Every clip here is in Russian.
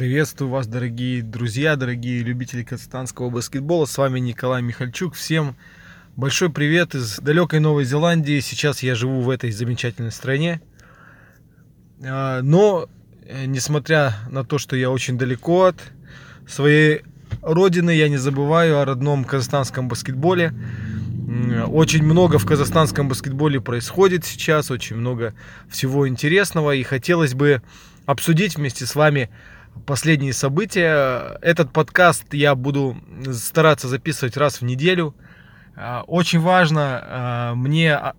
Приветствую вас, дорогие друзья, дорогие любители казахстанского баскетбола. С вами Николай Михальчук. Всем большой привет из далекой Новой Зеландии. Сейчас я живу в этой замечательной стране. А, но, э, несмотря на то, что я очень далеко от своей родины, я не забываю о родном казахстанском баскетболе. Очень много в казахстанском баскетболе происходит сейчас, очень много всего интересного. И хотелось бы обсудить вместе с вами последние события. Этот подкаст я буду стараться записывать раз в неделю. А, очень важно а, мне а,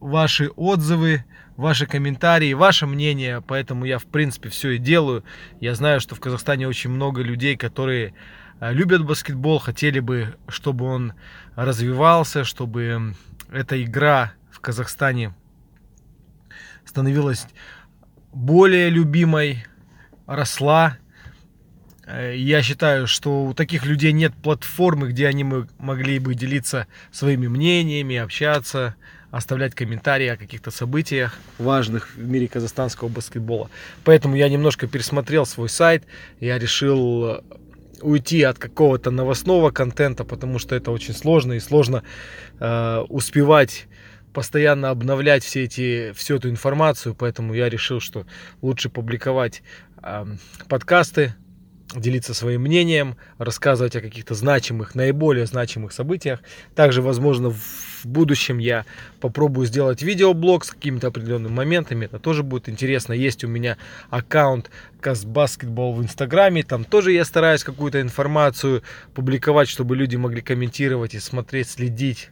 ваши отзывы, ваши комментарии, ваше мнение, поэтому я в принципе все и делаю. Я знаю, что в Казахстане очень много людей, которые любят баскетбол, хотели бы, чтобы он развивался, чтобы эта игра в Казахстане становилась более любимой, росла. Э, я считаю, что у таких людей нет платформы, где они могли бы делиться своими мнениями, общаться, оставлять комментарии о каких-то событиях важных в мире казахстанского баскетбола. Поэтому я немножко пересмотрел свой сайт. Я решил уйти от какого-то новостного контента, потому что это очень сложно и сложно э, успевать постоянно обновлять все эти, всю эту информацию, поэтому я решил, что лучше публиковать э, подкасты, делиться своим мнением, рассказывать о каких-то значимых, наиболее значимых событиях. Также, возможно, в будущем я попробую сделать видеоблог с какими-то определенными моментами. Это тоже будет интересно. Есть у меня аккаунт Казбаскетбол в Инстаграме. Там тоже я стараюсь какую-то информацию публиковать, чтобы люди могли комментировать и смотреть, следить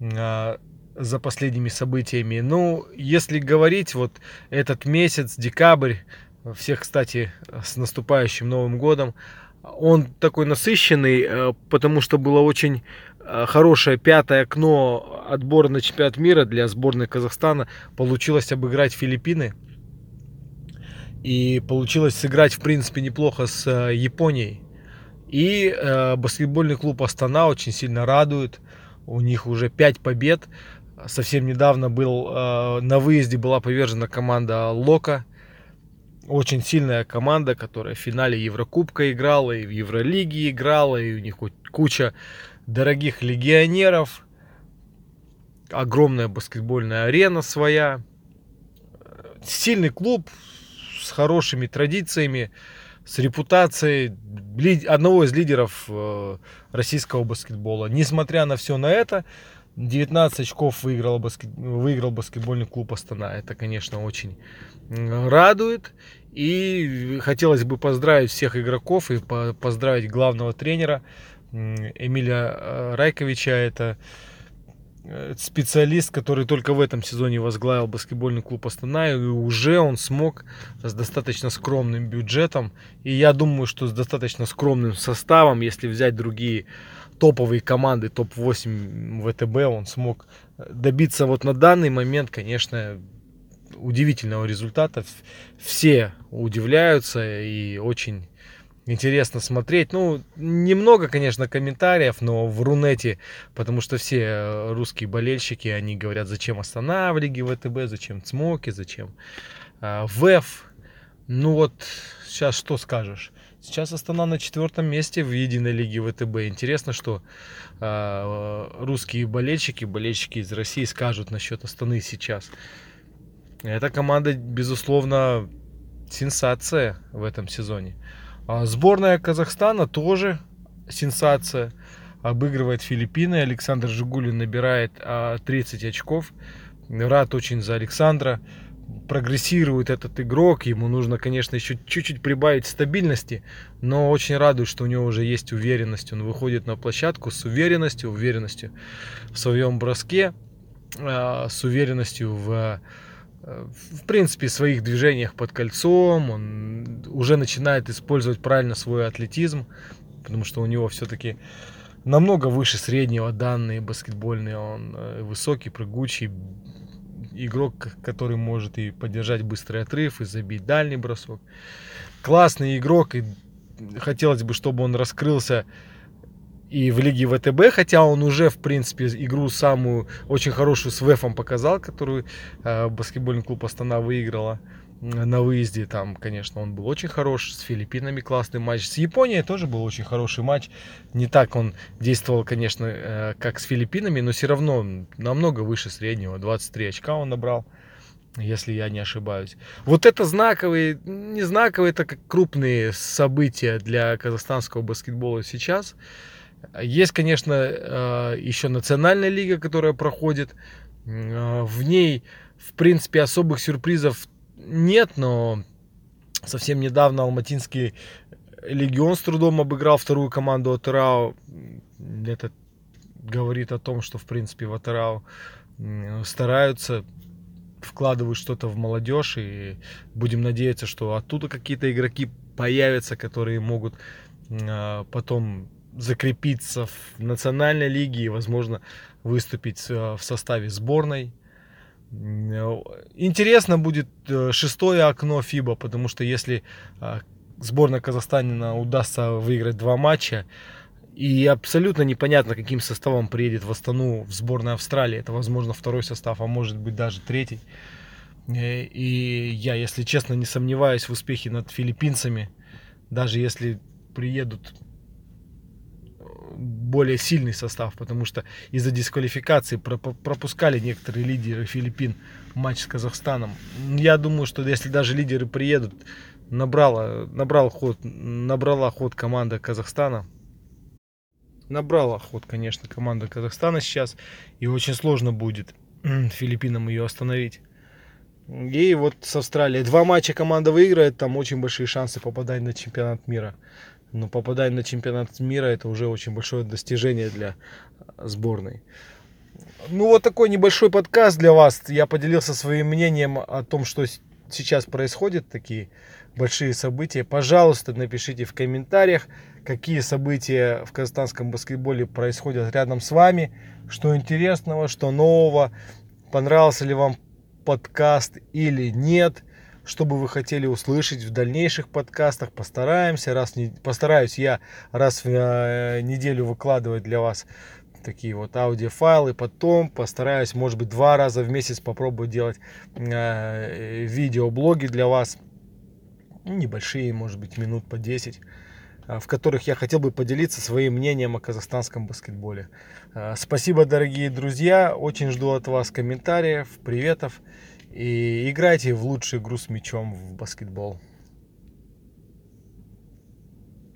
а, за последними событиями. Ну, если говорить, вот этот месяц, декабрь, всех, кстати, с наступающим Новым годом. Он такой насыщенный, э, потому что было очень э, хорошее пятое окно отбора на чемпионат мира для сборной Казахстана. Получилось обыграть Филиппины. И получилось сыграть, в принципе, неплохо с э, Японией. И баскетбольный клуб Астана очень сильно радует. У них уже 5 побед. Совсем недавно был э, на выезде была повержена команда Лока. Очень сильная команда, которая в финале Еврокубка играла, и в Евролиге играла, и у них куча дорогих легионеров, огромная баскетбольная арена своя, сильный клуб с хорошими традициями, с репутацией одного из лидеров э, российского баскетбола. Несмотря на все на это, 19 очков выиграл, баскет, выиграл баскетбольный клуб Астана. Это, конечно, очень радует. И хотелось бы поздравить всех игроков и поздравить главного тренера Эмиля э, Райковича. Это э, специалист, который только в этом сезоне возглавил баскетбольный клуб Астана, и уже он смог с достаточно скромным бюджетом, и я думаю, что с достаточно скромным составом, если взять другие топовые команды, топ-8 ВТБ, он смог добиться вот на данный момент, конечно, удивительного результата. Все удивляются и очень интересно смотреть. Ну, немного, конечно, комментариев, но в Рунете, потому что все э, русские болельщики, они говорят, зачем Астана в Лиге ВТБ, зачем Цмоки, зачем э, ВЭФ. Ну вот, сейчас что скажешь? Сейчас Астана на четвертом месте в единой лиге ВТБ. Интересно, что э, русские болельщики, болельщики из России скажут насчет Астаны сейчас. Эта команда, безусловно, сенсация в этом сезоне. А сборная Казахстана тоже сенсация. Обыгрывает Филиппины. Александр Жигулин набирает 30 а, очков. Рад очень за Александра прогрессирует этот игрок, ему нужно, конечно, еще чуть-чуть прибавить стабильности, но очень радует, что у него уже есть уверенность, он выходит на площадку с уверенностью, уверенностью в своем броске, а, с уверенностью в в принципе, своих движениях под кольцом, он уже начинает использовать правильно свой атлетизм, потому что у него все-таки намного выше среднего данные баскетбольные, он э, высокий, прыгучий, игрок, который может и поддержать быстрый отрыв, и забить дальний бросок. Классный игрок, и хотелось бы, чтобы он раскрылся и в лиге ВТБ, хотя он уже, в принципе, игру самую очень хорошую с ВЭФом показал, которую э, баскетбольный клуб Астана выиграла. На выезде. Там, конечно, он был очень хорош. С Филиппинами классный матч. С Японией тоже был очень хороший матч. Не так он действовал, конечно, э, как с Филиппинами, но все равно намного выше среднего. 23 очка он набрал если я не ошибаюсь. Вот это знаковые, не знаковые, это как крупные события для казахстанского баскетбола сейчас. Есть, конечно, э, еще национальная лига, которая проходит. Э, в ней, в принципе, особых сюрпризов нет, но совсем недавно Алматинский легион с трудом обыграл вторую команду Атерау. Это говорит о том, что, в принципе, в Атерау стараются вкладывают что-то в молодежь и будем надеяться, что оттуда какие-то игроки появятся, которые могут а, потом закрепиться в национальной лиге и, возможно, выступить в составе сборной. Интересно будет э, шестое окно ФИБА, потому что если а, сборная Казахстана удастся выиграть два матча, и абсолютно непонятно, каким составом приедет в Астану в сборной Австралии. Это, возможно, второй состав, а может быть даже третий. Э, и я, если честно, не сомневаюсь в успехе над филиппинцами. Даже если приедут более сильный состав, потому что из-за дисквалификации пропускали некоторые лидеры Филиппин матч с Казахстаном. Я думаю, что если даже лидеры приедут, набрала, набрал ход, набрала ход команда Казахстана. Набрала ход, конечно, команда Казахстана сейчас. И очень сложно будет Филиппинам ее остановить. И вот с Австралией. Два матча команда выиграет, там очень большие шансы попадать на чемпионат мира. Но попадать на чемпионат мира это уже очень большое достижение для сборной. Ну вот такой небольшой подкаст для вас. Я поделился своим мнением о том, что сейчас происходит, такие большие события. Пожалуйста, напишите в комментариях, какие события в казахстанском баскетболе происходят рядом с вами, что интересного, что нового, понравился ли вам подкаст или нет – что бы вы хотели услышать в дальнейших подкастах. Постараемся, раз не, постараюсь я раз в э, неделю выкладывать для вас такие вот аудиофайлы. Потом постараюсь, может быть, два раза в месяц попробую делать э, видеоблоги для вас. Небольшие, может быть, минут по 10 э, в которых я хотел бы поделиться своим мнением о казахстанском баскетболе. Э, спасибо, дорогие друзья. Очень жду от вас комментариев, приветов. И играйте в лучшую игру с мячом в баскетбол.